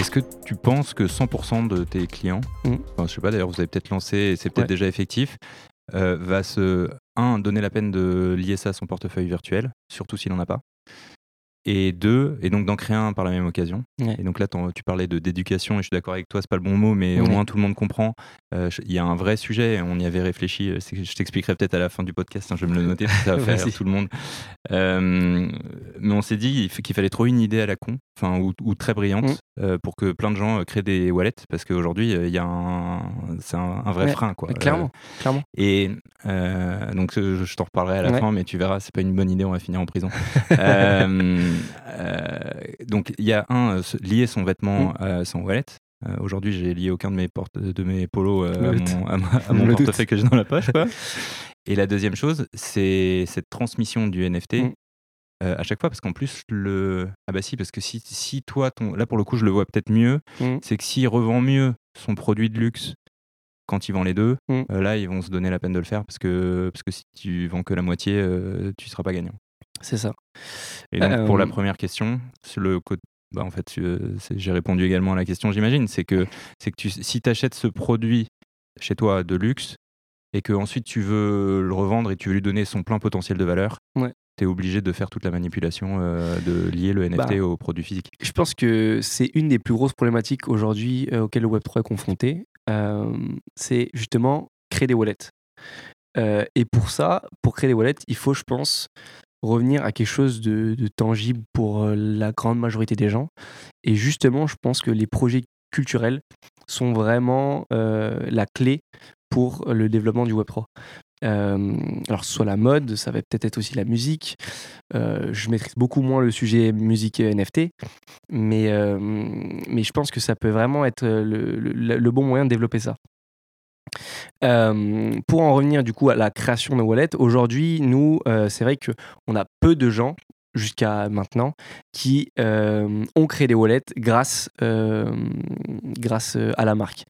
Est-ce que tu penses que 100% de tes clients, Mm. enfin, je sais pas d'ailleurs, vous avez peut-être lancé et c'est peut-être Ouais. déjà effectif, euh, va se, un, donner la peine de lier ça à son portefeuille virtuel, surtout s'il n'en a pas, et deux, et donc d'en créer un par la même occasion. Ouais. Et donc là, tu parlais de d'éducation, et je suis d'accord avec toi, c'est pas le bon mot, mais au moins tout le monde comprend. Euh, Il y a un vrai sujet, on y avait réfléchi, euh, je t'expliquerai peut-être à la fin du podcast, hein, je vais me le noter, ça va faire tout le monde. Euh, mais on s'est dit qu'il fallait trouver une idée à la con, enfin, ou, ou très brillante, Mm. euh, pour que plein de gens euh, créent des wallets, parce qu'aujourd'hui, il y a un, c'est un, un vrai Ouais, frein. Quoi. Clairement, clairement. Et donc, je, je t'en reparlerai à la Ouais. fin, mais tu verras, c'est pas une bonne idée, on va finir en prison. Donc, il y a un, lier son vêtement Mm. à son wallet. Euh, Aujourd'hui, j'ai lié aucun de mes, porte, de mes polos euh, à mon, à mon portefeuille que j'ai dans la poche. Quoi. Et la deuxième chose, c'est cette transmission du NFT. Mm. euh, à chaque fois, parce qu'en plus, le. Ah bah si, parce que si, si toi, ton... là pour le coup, je le vois peut-être mieux, Mm. c'est que s'il revend mieux son produit de luxe quand il vend les deux, Mm. euh, là, ils vont se donner la peine de le faire parce que, parce que si tu vends que la moitié, euh, tu seras pas gagnant. C'est ça. Et donc, pour la première question, le côté. Bah, en fait, j'ai répondu également à la question, j'imagine. C'est que, que tu, si tu achètes ce produit chez toi de luxe et que ensuite tu veux le revendre et tu veux lui donner son plein potentiel de valeur, Ouais. tu es obligé de faire toute la manipulation euh, de lier le NFT Bah, au produit physique. Je pense que c'est une des plus grosses problématiques aujourd'hui euh, auxquelles le Web3 est confronté. Euh, c'est justement créer des wallets. Et pour ça, pour créer des wallets, il faut, je pense, revenir à quelque chose de, de tangible pour la grande majorité des gens. Et justement, je pense que les projets culturels sont vraiment euh, la clé pour le développement du Web3. Euh, alors, soit la mode, ça va peut-être être aussi la musique. Euh, je maîtrise beaucoup moins le sujet musique et NFT, mais, euh, mais je pense que ça peut vraiment être le, bon moyen de développer ça. Euh, pour en revenir du coup à la création de wallets, aujourd'hui, nous, c'est vrai qu'on a peu de gens jusqu'à maintenant qui ont créé des wallets grâce, grâce à la marque.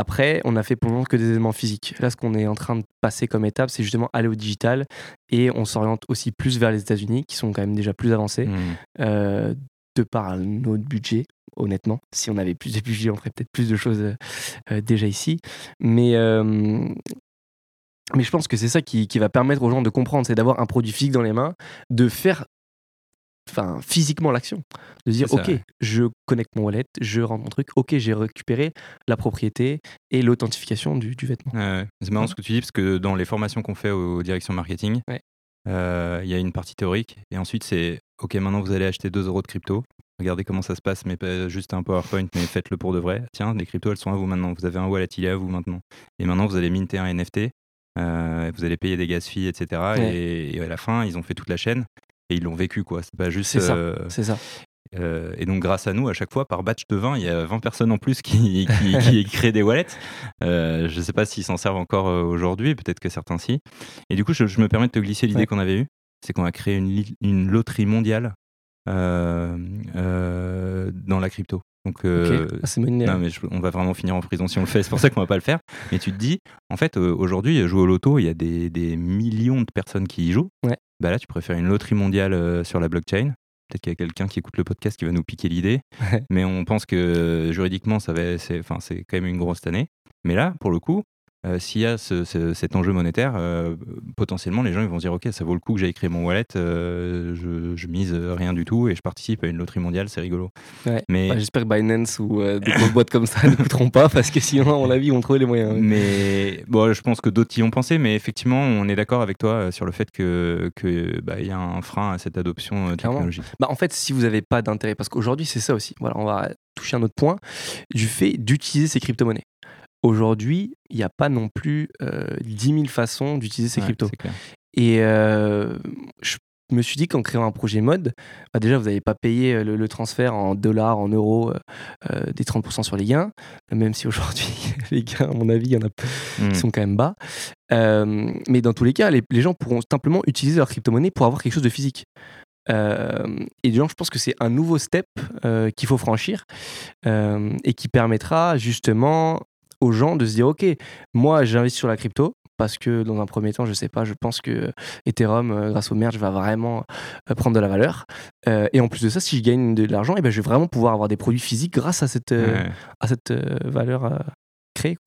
Après, on a fait pour le moment que des éléments physiques. Là, ce qu'on est en train de passer comme étape, c'est justement aller au digital et on s'oriente aussi plus vers les États-Unis qui sont quand même déjà plus avancés Mm. euh, de par notre budget, honnêtement. Si on avait plus de budget, on ferait peut-être plus de choses euh, déjà ici. Mais, euh, mais je pense que c'est ça qui, qui va permettre aux gens de comprendre, c'est d'avoir un produit physique dans les mains, de faire enfin, physiquement l'action. De dire, ok, je connecte mon wallet, je rentre mon truc, ok, j'ai récupéré la propriété et l'authentification du, du vêtement. Ouais. C'est marrant ce que tu dis parce que dans les formations qu'on fait aux directions marketing, Ouais. euh, il y a une partie théorique et ensuite c'est ok maintenant vous allez acheter 2 euros de crypto. Regardez comment ça se passe, mais pas juste un PowerPoint, mais faites-le pour de vrai. Tiens, les cryptos elles sont à vous maintenant. Vous avez un wallet, il est à vous maintenant. Et maintenant vous allez minter un NFT, euh, vous allez payer des gas fees, etc. Ouais. Et, et à la fin ils ont fait toute la chaîne et ils l'ont vécu quoi. C'est pas juste. C'est ça. euh, C'est ça. euh, et donc, grâce à nous, à chaque fois, par batch de 20, il y a 20 personnes en plus qui, qui, qui créent des wallets. Euh, je ne sais pas s'ils s'en servent encore aujourd'hui, peut-être que certains si. Et du coup, je, je me permets de te glisser l'idée Ouais. qu'on avait eue c'est qu'on va créer une, loterie mondiale euh, dans la crypto. Donc. Ah, c'est non, mais je- on va vraiment finir en prison si on le fait. C'est pour ça qu'on va pas le faire. Mais tu te dis, en fait, aujourd'hui, jouer au loto, il y a des, des millions de personnes qui y jouent. Ouais. Bah là, tu pourrais faire une loterie mondiale euh, sur la blockchain. Peut-être qu'il y a quelqu'un qui écoute le podcast qui va nous piquer l'idée. Mais on pense que juridiquement, ça va, c'est, enfin, c'est quand même une grosse année. Mais là, pour le coup, euh, s'il y a ce- ce- cet enjeu monétaire, euh, potentiellement, les gens ils vont se dire Ok, ça vaut le coup que j'aille créer mon wallet, euh, je, je mise rien du tout et je participe à une loterie mondiale, c'est rigolo. Ouais. Mais J'espère que Binance ou des grosses boîtes comme ça ne coûteront pas parce que sinon, à mon avis, ils vont trouver les moyens. Mais bon, je pense que d'autres y ont pensé, mais effectivement, on est d'accord avec toi sur le fait que que, bah, y a un frein à cette adoption technologique. Bah, en fait, si vous n'avez pas d'intérêt, parce qu'aujourd'hui, c'est ça aussi. Voilà, on va toucher un autre point du fait d'utiliser ces crypto-monnaies. Aujourd'hui, il n'y a pas non plus euh, 10 000 façons d'utiliser ces Ouais, cryptos. Et euh, je me suis dit qu'en créant un projet mode, bah déjà, vous n'allez pas payer euh, le, le transfert en dollars, en euros, euh, des 30% sur les gains, même si aujourd'hui, les gains, à mon avis, il y en a Mm. qui sont quand même bas. Mais dans tous les cas, les, les gens pourront simplement utiliser leur crypto-monnaie pour avoir quelque chose de physique. Euh, et donc, je pense que c'est un nouveau step euh, qu'il faut franchir euh, et qui permettra justement aux gens de se dire Ok, moi j'investis sur la crypto parce que dans un premier temps, je sais pas, je pense que Ethereum, grâce au merge, va vraiment prendre de la valeur. et en plus de ça, si je gagne de l'argent, et eh ben, je vais vraiment pouvoir avoir des produits physiques grâce à cette, à cette valeur créée.